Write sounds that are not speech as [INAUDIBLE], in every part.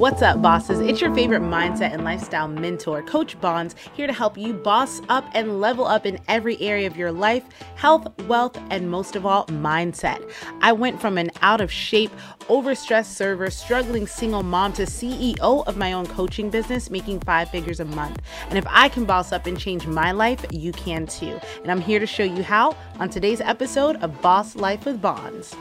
What's up, bosses? It's your favorite mindset and lifestyle mentor, Coach Bons, here to help you boss up and level up in every area of your life health, wealth, and most of all, mindset. I went from an out of shape, overstressed server, struggling single mom to CEO of my own coaching business, making five figures a month. And if I can boss up and change my life, you can too. And I'm here to show you how on today's episode of Boss Life with Bons.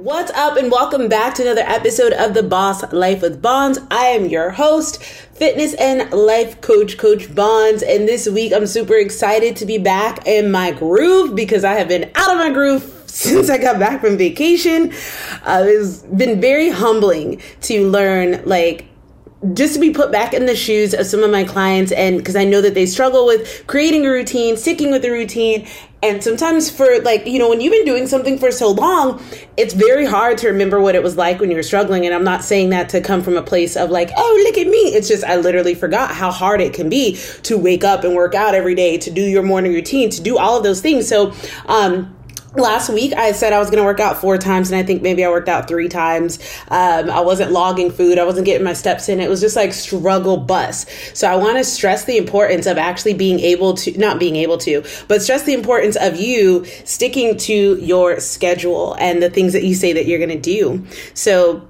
What's up, and welcome back to another episode of the Boss Life with Bons. I am your host, fitness and life coach, Coach Bons. And this week, I'm super excited to be back in my groove because I have been out of my groove since I got back from vacation. Uh, it's been very humbling to learn, like, just to be put back in the shoes of some of my clients and because I know that they struggle with creating a routine, sticking with the routine. And sometimes for like, you know, when you've been doing something for so long, it's very hard to remember what it was like when you were struggling. And I'm not saying that to come from a place of like, oh, look at me. It's just I literally forgot how hard it can be to wake up and work out every day, to do your morning routine, to do all of those things. So, um, last week i said i was going to work out four times and i think maybe i worked out three times. Um, i wasn't logging food. I wasn't getting my steps in. It was just like struggle bus. So i want to stress the importance of actually being able to not being able to but stress the importance of you sticking to your schedule and the things that you say that you're going to do. So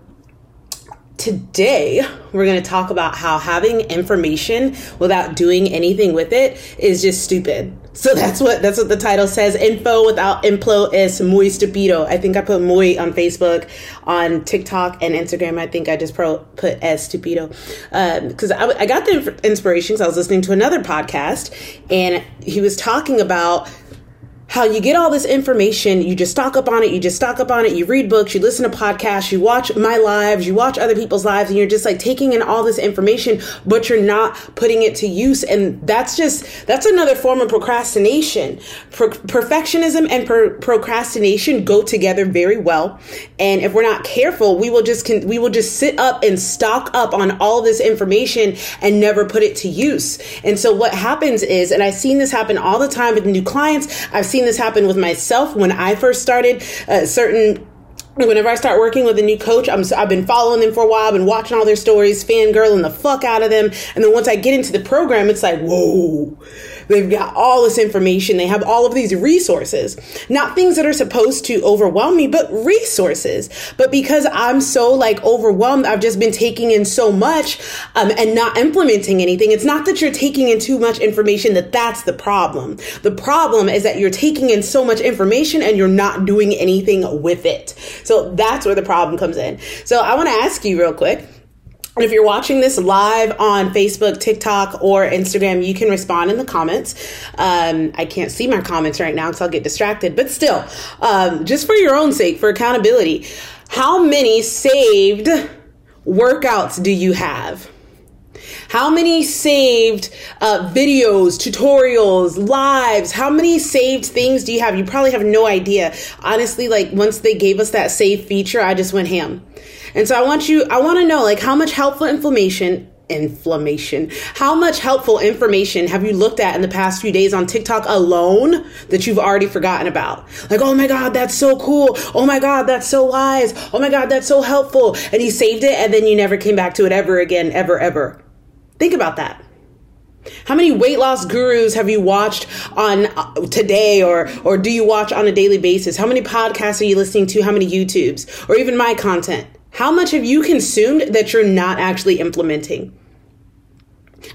Today, we're going to talk about how having information without doing anything with it is just stupid. So that's what that's what the title says. Info without implo is muy stupido. I think I put muy on Facebook, on TikTok and Instagram. I think I just pro, put as stupido because um, I, I got the inspiration because I was listening to another podcast and he was talking about how you get all this information, you just stock up on it, you just stock up on it, you read books, you listen to podcasts, you watch my lives, you watch other people's lives, and you're just like taking in all this information, but you're not putting it to use. And that's just, that's another form of procrastination. Pro- perfectionism and procrastination go together very well. And if we're not careful, we will just, con- we will just sit up and stock up on all this information and never put it to use. And so what happens is, and I've seen this happen all the time with new clients, I've seen seen this happen with myself when I first started. Uh, certain whenever I start working with a new coach, I'm, I've been following them for a while, I've been watching all their stories, fangirling the fuck out of them. And then once I get into the program, it's like, whoa, they've got all this information. They have all of these resources, not things that are supposed to overwhelm me, but resources. But because I'm so like overwhelmed, I've just been taking in so much um, and not implementing anything. It's not that you're taking in too much information that that's the problem. The problem is that you're taking in so much information and you're not doing anything with it. So that's where the problem comes in. So I want to ask you real quick. If you're watching this live on Facebook, TikTok, or Instagram, you can respond in the comments. Um, I can't see my comments right now because I'll get distracted, but still, um, just for your own sake, for accountability, how many saved workouts do you have? How many saved uh, videos, tutorials, lives? How many saved things do you have? You probably have no idea. Honestly, like once they gave us that save feature, I just went ham. And so I want you, I want to know like how much helpful information inflammation. How much helpful information have you looked at in the past few days on TikTok alone that you've already forgotten about? Like, oh my God, that's so cool. Oh my God, that's so wise. Oh my God, that's so helpful. And you saved it and then you never came back to it ever again, ever, ever. Think about that. How many weight loss gurus have you watched on uh, today or or do you watch on a daily basis? How many podcasts are you listening to? How many YouTubes or even my content? How much have you consumed that you're not actually implementing?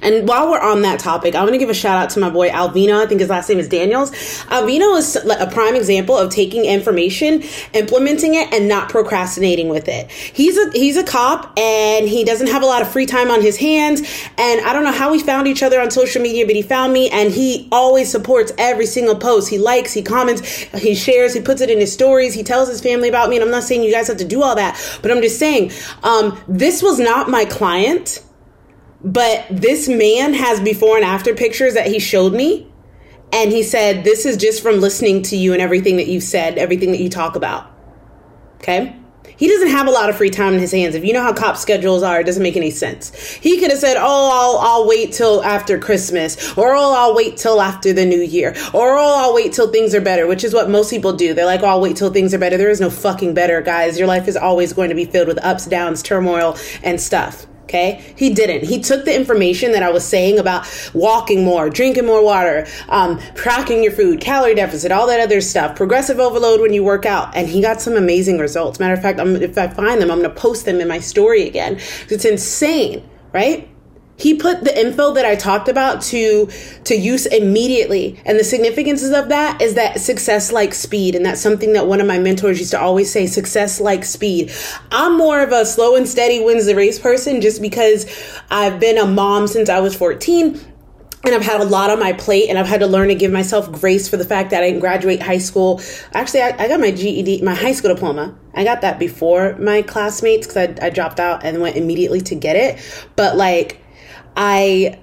And while we're on that topic, I want to give a shout out to my boy Alvino. I think his last name is Daniels. Alvino is a prime example of taking information, implementing it, and not procrastinating with it. He's a he's a cop and he doesn't have a lot of free time on his hands. And I don't know how we found each other on social media, but he found me and he always supports every single post. He likes, he comments, he shares, he puts it in his stories, he tells his family about me. And I'm not saying you guys have to do all that, but I'm just saying, um, this was not my client but this man has before and after pictures that he showed me. And he said, This is just from listening to you and everything that you've said, everything that you talk about. Okay? He doesn't have a lot of free time in his hands. If you know how cop schedules are, it doesn't make any sense. He could have said, "Oh, I'll I'll wait till after Christmas," or "Oh, I'll wait till after the New Year," or "Oh, I'll wait till things are better," which is what most people do. They're like, "Oh, I'll wait till things are better." There is no fucking better, guys. Your life is always going to be filled with ups, downs, turmoil, and stuff. Okay. He didn't. He took the information that I was saying about walking more, drinking more water, um, tracking your food, calorie deficit, all that other stuff, progressive overload when you work out, and he got some amazing results. Matter of fact, I'm, if I find them, I'm going to post them in my story again. It's insane, right? He put the info that I talked about to to use immediately. And the significance of that is that success like speed. And that's something that one of my mentors used to always say, success like speed. I'm more of a slow and steady wins the race person just because I've been a mom since I was 14 and I've had a lot on my plate and I've had to learn to give myself grace for the fact that I didn't graduate high school. Actually, I, I got my GED, my high school diploma. I got that before my classmates because I, I dropped out and went immediately to get it. But like, I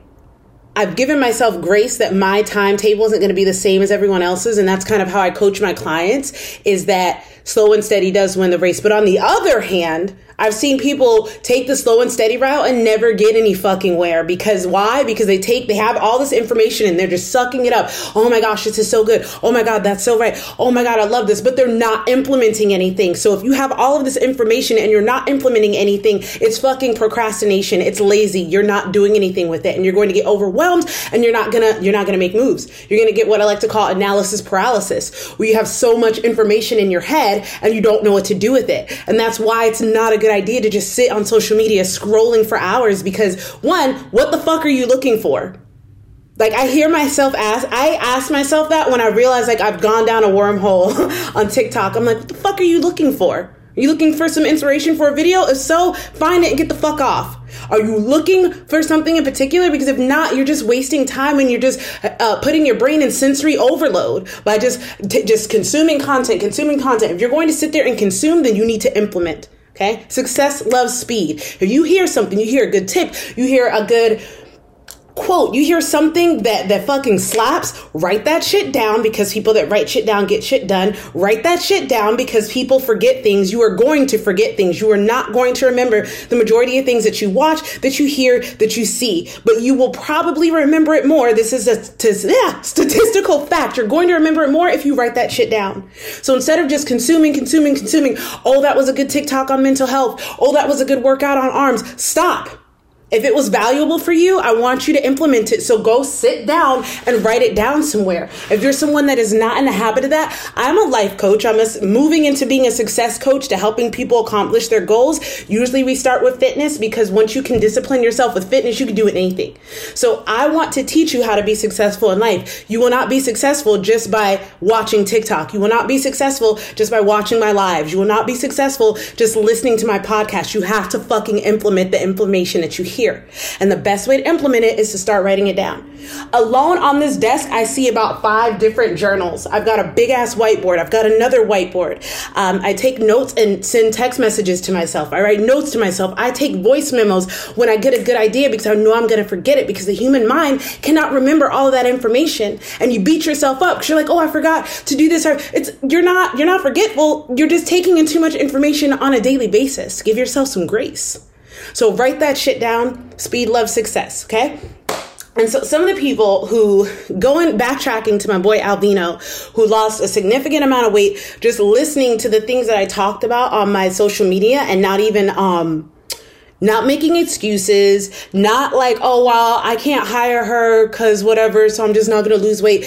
I've given myself grace that my timetable isn't going to be the same as everyone else's and that's kind of how I coach my clients is that slow and steady does win the race. But on the other hand, I've seen people take the slow and steady route and never get any fucking where because why? Because they take, they have all this information and they're just sucking it up. Oh my gosh, this is so good. Oh my God, that's so right. Oh my God, I love this. But they're not implementing anything. So if you have all of this information and you're not implementing anything, it's fucking procrastination. It's lazy. You're not doing anything with it and you're going to get overwhelmed and you're not gonna, you're not gonna make moves. You're gonna get what I like to call analysis paralysis, where you have so much information in your head and you don't know what to do with it. And that's why it's not a good good idea to just sit on social media scrolling for hours because one, what the fuck are you looking for? Like I hear myself ask, I ask myself that when I realize like I've gone down a wormhole [LAUGHS] on TikTok. I'm like, what the fuck are you looking for? Are you looking for some inspiration for a video? If so, find it and get the fuck off. Are you looking for something in particular? Because if not, you're just wasting time and you're just uh, putting your brain in sensory overload by just t- just consuming content, consuming content. If you're going to sit there and consume, then you need to implement. Okay. Success loves speed. If you hear something, you hear a good tip, you hear a good quote, you hear something that that fucking slaps, write that shit down because people that write shit down get shit done. Write that shit down because people forget things. You are going to forget things. You are not going to remember the majority of things that you watch, that you hear, that you see, but you will probably remember it more. This is a yeah, statistical fact. You're going to remember it more if you write that shit down. So instead of just consuming, consuming, consuming, oh, that was a good TikTok on mental health. Oh, that was a good workout on arms. Stop if it was valuable for you, I want you to implement it. So go sit down and write it down somewhere. If you're someone that is not in the habit of that, I'm a life coach. I'm moving into being a success coach to helping people accomplish their goals. Usually we start with fitness because once you can discipline yourself with fitness, you can do anything. So I want to teach you how to be successful in life. You will not be successful just by watching TikTok. You will not be successful just by watching my lives. You will not be successful just listening to my podcast. You have to fucking implement the information that you hear here. And the best way to implement it is to start writing it down. Alone on this desk, I see about five different journals. I've got a big ass whiteboard. I've got another whiteboard. Um, I take notes and send text messages to myself. I write notes to myself. I take voice memos when I get a good idea because I know I'm going to forget it because the human mind cannot remember all of that information. And you beat yourself up because you're like, oh, I forgot to do this. Or it's you're not you're not forgetful. You're just taking in too much information on a daily basis. Give yourself some grace. So write that shit down. Speed, love, success. Okay. And so some of the people who going backtracking to my boy Alvino, who lost a significant amount of weight, just listening to the things that I talked about on my social media and not even um not making excuses, not like, oh well, I can't hire her because whatever, so I'm just not gonna lose weight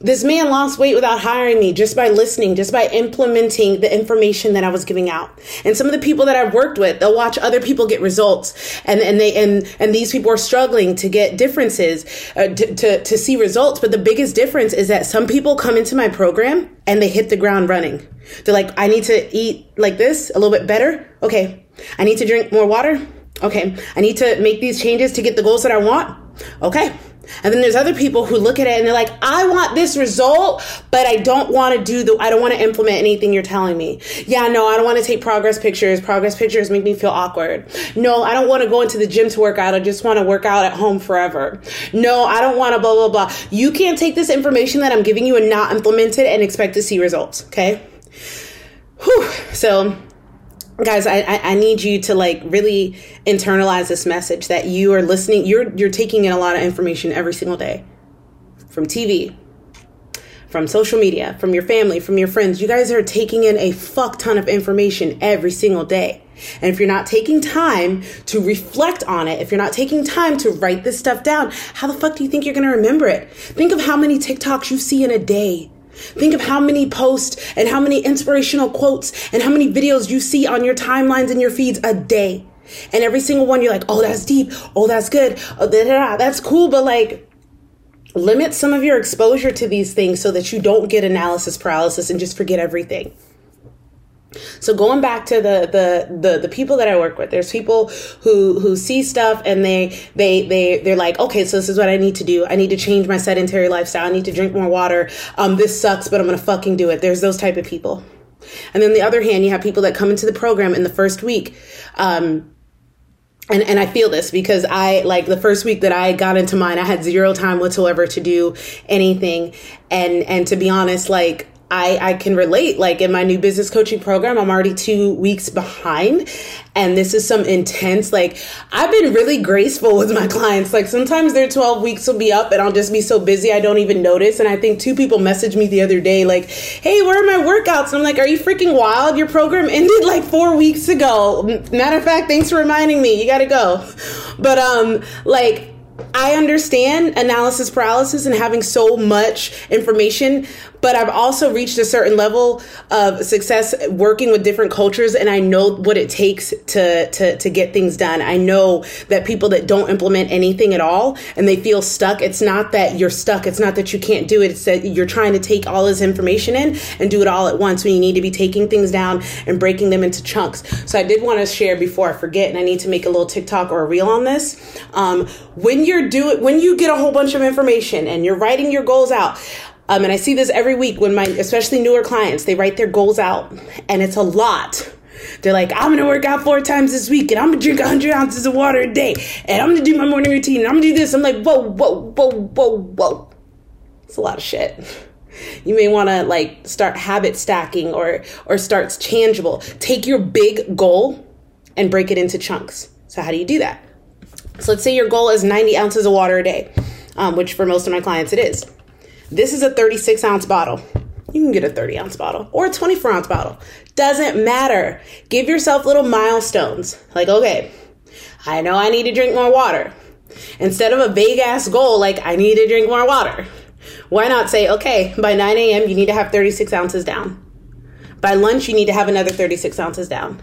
this man lost weight without hiring me just by listening, just by implementing the information that I was giving out. And some of the people that I've worked with, they'll watch other people get results and, and they, and, and these people are struggling to get differences, uh, to, to, to see results. But the biggest difference is that some people come into my program and they hit the ground running. They're like, I need to eat like this a little bit better. Okay. I need to drink more water. Okay. I need to make these changes to get the goals that I want. Okay. And then there's other people who look at it and they're like, I want this result, but I don't want to do the, I don't want to implement anything you're telling me. Yeah, no, I don't want to take progress pictures. Progress pictures make me feel awkward. No, I don't want to go into the gym to work out. I just want to work out at home forever. No, I don't want to blah, blah, blah. You can't take this information that I'm giving you and not implement it and expect to see results. Okay. Whew. So guys I, I, need you to like really internalize this message that you are listening you're you're taking in a lot of information every single day. From tv from social media from your family from your friends. You guys are taking in a fuck ton of information every single day. And if you're not taking time to reflect on it if you're not taking time to write this stuff down how the fuck do you think you're to remember it? Think of how many tiktoks you see in a day Think of how many posts and how many inspirational quotes and how many videos you see on your timelines and your feeds a day. And every single one, you're like, oh, that's deep. Oh, that's good. Oh, da, da, da. That's cool. But like, limit some of your exposure to these things so that you don't get analysis paralysis and just forget everything. So going back to the, the the the people that I work with, there's people who who see stuff and they they they they're like, okay, so this is what I need to do. I need to change my sedentary lifestyle. I need to drink more water. Um, this sucks, but I'm gonna fucking do it. There's those type of people. And then the other hand, you have people that come into the program in the first week. Um, and and I feel this because I like the first week that I got into mine, I had zero time whatsoever to do anything, and and to be honest, like I, I can relate. Like in my new business coaching program, I'm already two weeks behind. And this is some intense, like, I've been really graceful with my [LAUGHS] clients. Like, sometimes their 12 weeks will be up and I'll just be so busy I don't even notice. And I think two people messaged me the other day, like, hey, where are my workouts? And I'm like, are you freaking wild? Your program ended like four weeks ago. Matter of fact, thanks for reminding me. You gotta go. But, um, like, I understand analysis paralysis and having so much information, but I've also reached a certain level of success working with different cultures and I know what it takes to to to get things done. I know that people that don't implement anything at all and they feel stuck, it's not that you're stuck, it's not that you can't do it, it's that you're trying to take all this information in and do it all at once when you need to be taking things down and breaking them into chunks. So I did want to share before I forget and I need to make a little TikTok or a reel on this. Um, when you're doing when you get a whole bunch of information and you're writing your goals out, um, and I see this every week when my, especially newer clients, they write their goals out and it's a lot. They're like, I'm gonna work out four times this week and I'm gonna drink 100 ounces of water a day and I'm gonna do my morning routine and I'm gonna do this. I'm like, whoa, whoa, whoa, whoa, whoa. It's a lot of shit. You may want to like start habit stacking or or starts tangible. Take your big goal and break it into chunks. So how do you do that? So let's say your goal is 90 ounces of water a day, um, which for most of my clients it is. This is a 36 ounce bottle. You can get a 30 ounce bottle or a 24 ounce bottle. Doesn't matter. Give yourself little milestones. Like, okay, I know I need to drink more water. Instead of a vague ass goal like I need to drink more water, why not say, okay, by 9 a.m., you need to have 36 ounces down. By lunch, you need to have another 36 ounces down.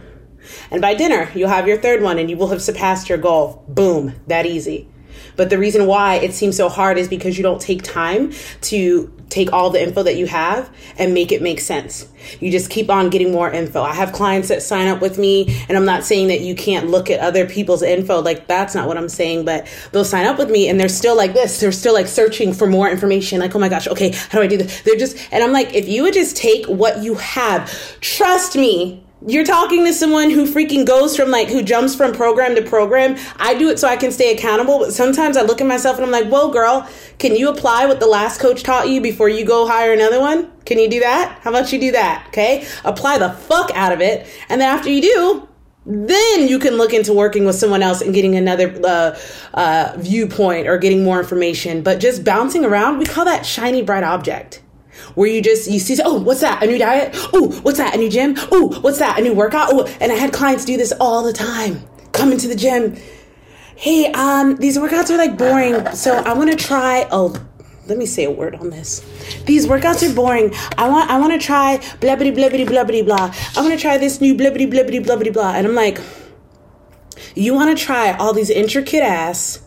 And by dinner, you'll have your third one and you will have surpassed your goal. Boom, that easy. But the reason why it seems so hard is because you don't take time to take all the info that you have and make it make sense. You just keep on getting more info. I have clients that sign up with me, and I'm not saying that you can't look at other people's info. Like, that's not what I'm saying, but they'll sign up with me and they're still like this. They're still like searching for more information. Like, oh my gosh, okay, how do I do this? They're just, and I'm like, if you would just take what you have, trust me, you're talking to someone who freaking goes from like who jumps from program to program. I do it so I can stay accountable, but sometimes I look at myself and I'm like, "Whoa, girl, can you apply what the last coach taught you before you go hire another one? Can you do that? How about you do that? Okay? Apply the fuck out of it. And then after you do, then you can look into working with someone else and getting another uh, uh, viewpoint or getting more information. But just bouncing around, we call that shiny bright object where you just you see oh what's that a new diet oh what's that a new gym oh what's that a new workout oh and i had clients do this all the time come into the gym hey um these workouts are like boring so i want to try oh let me say a word on this. These workouts are boring. I want I want to try blah blah blah blah blah. I want to try this new blah blah blah blah blah. And I'm like, you want to try all these intricate ass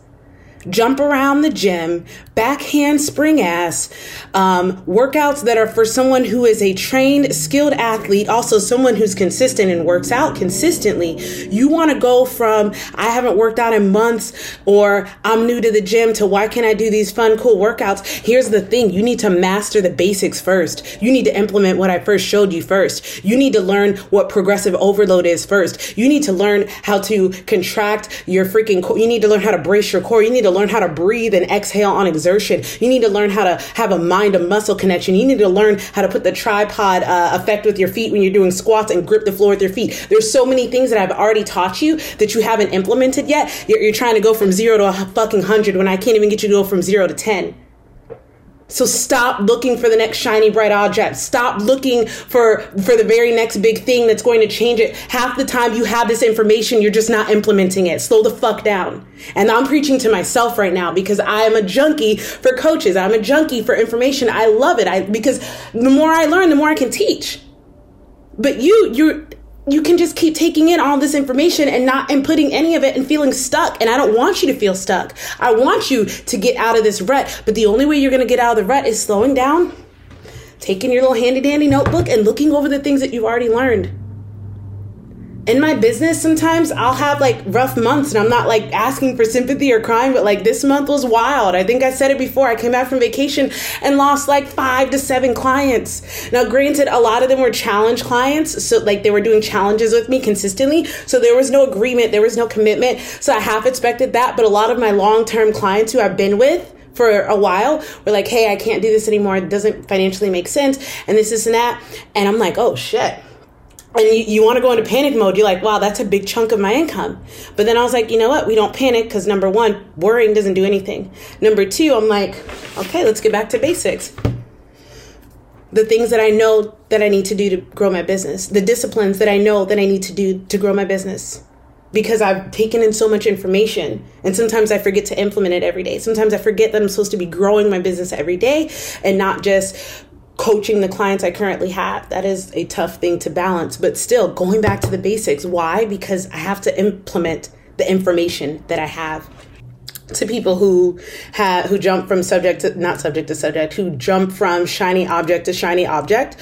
jump around the gym, backhand spring ass, um, workouts that are for someone who is a trained, skilled athlete, also someone who's consistent and works out consistently. You want to go from I haven't worked out in months or I'm new to the gym to why can't I do these fun, cool workouts? Here's the thing you need to master the basics first. You need to implement what I first showed you first. You need to learn what progressive overload is first. You need to learn how to contract your freaking core. You need to learn how to brace your core. You need to learn how to breathe and exhale on exertion. You need to learn how to have a mind to muscle connection. You need to learn how to put the tripod uh, effect with your feet when you're doing squats and grip the floor with your feet. There's so many things that I've already taught you that you haven't implemented yet. You're, you're trying to go from zero to a fucking hundred when I can't even get you to go from zero to 10. So stop looking for the next shiny bright object. Stop looking for for the very next big thing that's going to change it. Half the time you have this information, you're just not implementing it. Slow the fuck down. And I'm preaching to myself right now because I am a junkie for coaches. I'm a junkie for information. I love it. I because the more I learn, the more I can teach. But you you're you can just keep taking in all this information and not inputting any of it and feeling stuck. And I don't want you to feel stuck. I want you to get out of this rut. But the only way you're going to get out of the rut is slowing down, taking your little handy dandy notebook and looking over the things that you've already learned in my business sometimes I'll have like rough months and I'm not like asking for sympathy or crying, but like this month was wild. I think I said it before. I came back from vacation and lost like five to seven clients. Now, granted, a lot of them were challenge clients. So like they were doing challenges with me consistently. So there was no agreement, there was no commitment. So I half expected that. But a lot of my long term clients who I've been with, for a while were like, hey, I can't do this anymore. It doesn't financially make sense. And this, this, and that. And I'm like, oh shit and you, you want to go into panic mode, you're like, wow, that's a big chunk of my income. But then I was like, you know what? We don't panic because number one, worrying doesn't do anything. Number two, I'm like, okay, let's get back to basics. The things that I know that I need to do to grow my business, the disciplines that I know that I need to do to grow my business. Because I've taken in so much information and sometimes I forget to implement it every day. Sometimes I forget that I'm supposed to be growing my business every day and not just coaching the clients I currently have. That is a tough thing to balance, but still going back to the basics. Why? Because I have to implement the information that I have to people who have who jump from subject to not subject to subject who jump from shiny object to shiny object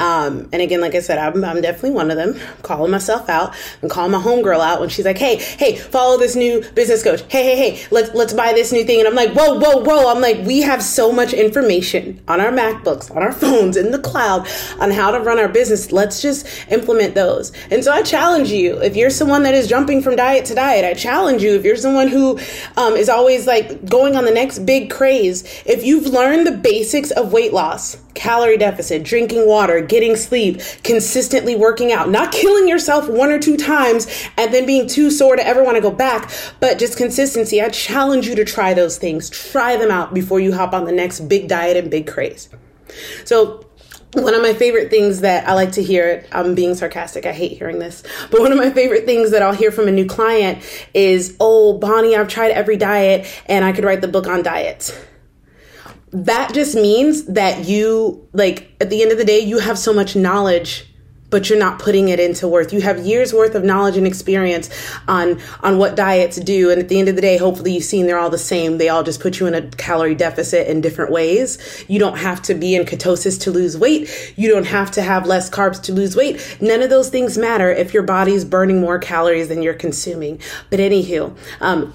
um, and again, like I said, I'm, I'm definitely one of them, calling myself out and calling my homegirl out when she's like, hey, hey, follow this new business coach. Hey, hey, hey, let's, let's buy this new thing. And I'm like, whoa, whoa, whoa. I'm like, we have so much information on our MacBooks, on our phones, in the cloud on how to run our business. Let's just implement those. And so I challenge you, if you're someone that is jumping from diet to diet, I challenge you, if you're someone who um, is always like going on the next big craze, if you've learned the basics of weight loss, calorie deficit, drinking water, getting sleep, consistently working out, not killing yourself one or two times and then being too sore to ever want to go back, but just consistency. I challenge you to try those things. Try them out before you hop on the next big diet and big craze. So, one of my favorite things that I like to hear, I'm being sarcastic, I hate hearing this, but one of my favorite things that I'll hear from a new client is, Oh, Bonnie, I've tried every diet and I could write the book on diets that just means that you like at the end of the day you have so much knowledge but you're not putting it into worth. You have years worth of knowledge and experience on on what diets do. And at the end of the day hopefully you've seen they're all the same. They all just put you in a calorie deficit in different ways. You don't have to be in ketosis to lose weight. You don't have to have less carbs to lose weight. None of those things matter if your body's burning more calories than you're consuming. But anywho um,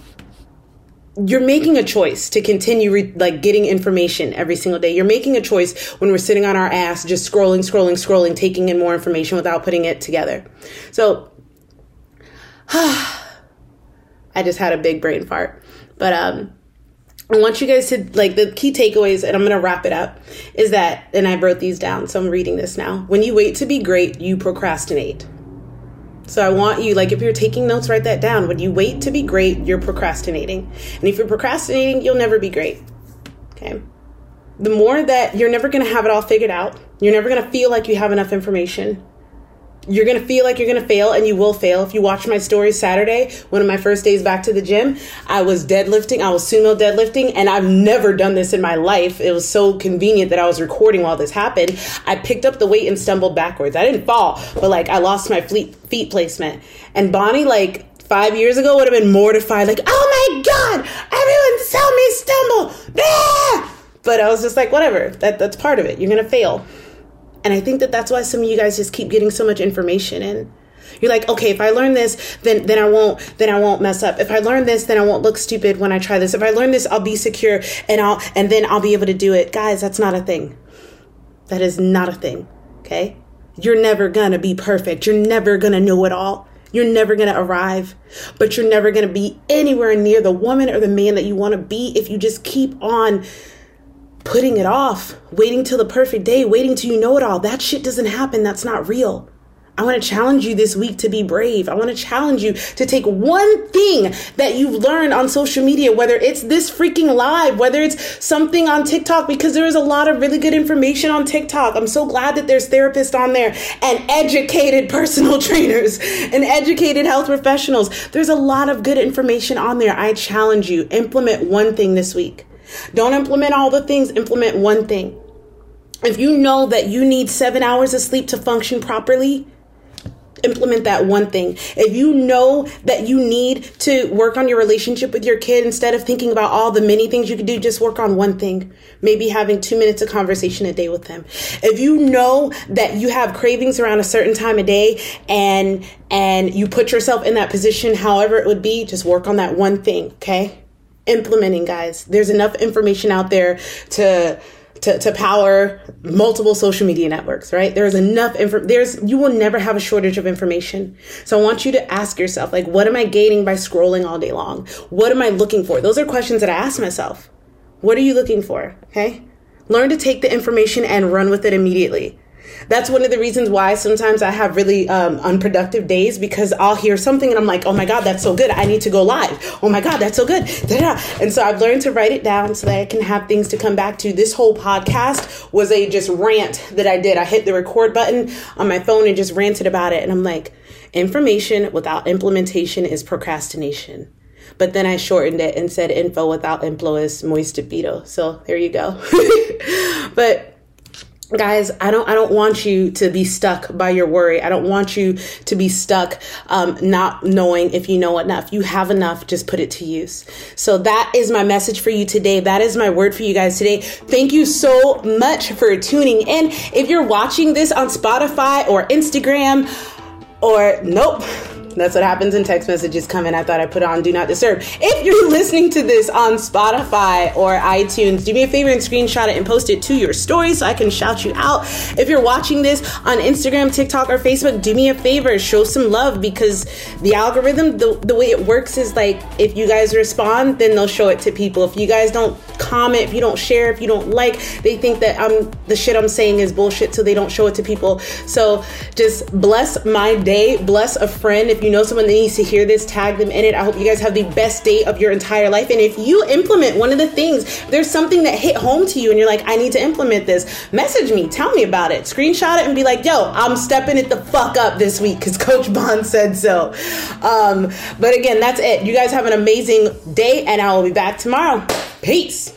you're making a choice to continue re- like getting information every single day. You're making a choice when we're sitting on our ass, just scrolling, scrolling, scrolling, taking in more information without putting it together. So, [SIGHS] I just had a big brain fart, but um, I want you guys to like the key takeaways, and I'm gonna wrap it up. Is that, and I wrote these down, so I'm reading this now. When you wait to be great, you procrastinate. So I want you, like, if you're taking notes, write that down. When you wait to be great, you're procrastinating. And if you're procrastinating, you'll never be great. Okay. The more that you're never going to have it all figured out, you're never going to feel like you have enough information you're gonna feel like you're gonna fail and you will fail. If you watch my story saturday one of my first days back to the gym i was deadlifting i was sumo deadlifting and i've never done this in my life. It was so convenient that i was recording while this happened. I picked up the weight and stumbled backwards. I didn't fall but like i lost my feet, feet placement. And bonnie like five years ago would have been mortified like oh my god everyone saw me stumble. Ah! but i was just like whatever that, that's part of it. You're gonna fail and I think that that's why some of you guys just keep getting so much information in. You're like, okay, if I learn this, then then I won't then I won't mess up. If I learn this, then I won't look stupid when I try this. If I learn this, I'll be secure and I'll and then I'll be able to do it. Guys, that's not a thing. That is not a thing. Okay? You're never gonna be perfect. You're never gonna know it all. You're never going to arrive, but you're never going to be anywhere near the woman or the man that you want to be if you just keep on putting it off, waiting till the perfect day, waiting till you know it all. That shit doesn't happen. That's not real. I want to challenge you this week to be brave. I want to challenge you to take one thing that you've learned on social media, whether it's this freaking live, whether it's something on TikTok, because there is a lot of really good information on TikTok. I'm so glad that there's therapists on there and educated [LAUGHS] personal trainers and educated health professionals. There's a lot of good information on there. I challenge you, implement one thing this week. Don't implement all the things, implement one thing. If you know that you need seven hours of sleep to function properly, implement that one thing. If you know that you need to work on your relationship with your kid instead of thinking about all the many things you could do, just work on one thing. Maybe having two minutes of conversation a day with them. If you know that you have cravings around a certain time of day and and you put yourself in that position, however it would be, just work on that one thing, okay? Implementing, guys. There's enough information out there to to, to power multiple social media networks, right? There's enough info. There's, you will never have a shortage of information. So I want you to ask yourself, like, what am I gaining by scrolling all day long? What am I looking for? Those are questions that I ask myself. What are you looking for? Okay. Learn to take the information and run with it immediately. That's one of the reasons why sometimes I have really um, unproductive days because I'll hear something and I'm like, oh my God, that's so good. I need to go live. Oh my God, that's so good. Da-da. And so I've learned to write it down so that I can have things to come back to. This whole podcast was a just rant that I did. I hit the record button on my phone and just ranted about it. And I'm like, information without implementation is procrastination. But then I shortened it and said info without implo is estúpido. So there you go. [LAUGHS] but guys i don't i don't want you to be stuck by your worry. I don't want you to be stuck um, not knowing if you know enough. You have enough just put it to use. So that is my message for you today. That is my word for you guys today. Thank you so much for tuning in. If you're watching this on spotify or instagram or nope that's what happens in text messages come in. I thought I put on Do Not Disturb. If you're [LAUGHS] listening to this on Spotify or iTunes, do me a favor and screenshot it and post it to your story so I can shout you out. If you're watching this on Instagram, TikTok, or Facebook, do me a favor, show some love because the algorithm, the, the way it works is like if you guys respond, then they'll show it to people. If you guys don't comment, if you don't share, if you don't like, they think that I'm the shit I'm saying is bullshit, so they don't show it to people. So just bless my day, bless a friend. If you know someone that needs to hear this, tag them in it. I hope you guys have the best day of your entire life. And if you implement one of the things, there's something that hit home to you and you're like, I need to implement this, message me, tell me about it, screenshot it and be like, yo, I'm stepping it the fuck up this week because [LAUGHS] Coach Bons said so. Um, but again, that's it. You guys have an amazing day and I will be back tomorrow. Peace.